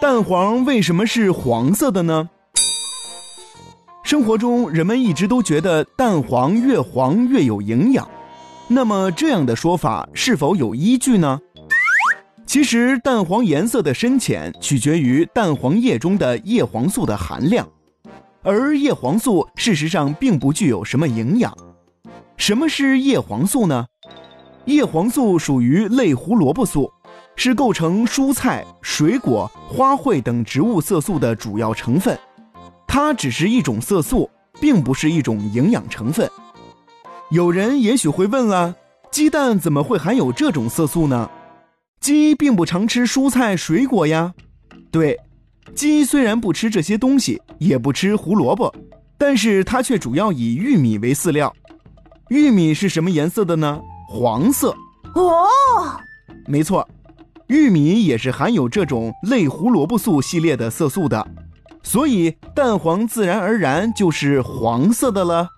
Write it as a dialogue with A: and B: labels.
A: 蛋黄为什么是黄色的呢？生活中，人们一直都觉得蛋黄越黄越有营养，那么这样的说法是否有依据呢？其实，蛋黄颜色的深浅取决于蛋黄液中的叶黄素的含量，而叶黄素事实上并不具有什么营养。什么是叶黄素呢？叶黄素属于类胡萝卜素，是构成蔬菜、水果、花卉等植物色素的主要成分。它只是一种色素，并不是一种营养成分。有人也许会问了：鸡蛋怎么会含有这种色素呢？鸡并不常吃蔬菜水果呀。对，鸡虽然不吃这些东西，也不吃胡萝卜，但是它却主要以玉米为饲料。玉米是什么颜色的呢？黄色。
B: 哦，
A: 没错，玉米也是含有这种类胡萝卜素系列的色素的。所以蛋黄自然而然就是黄色的了。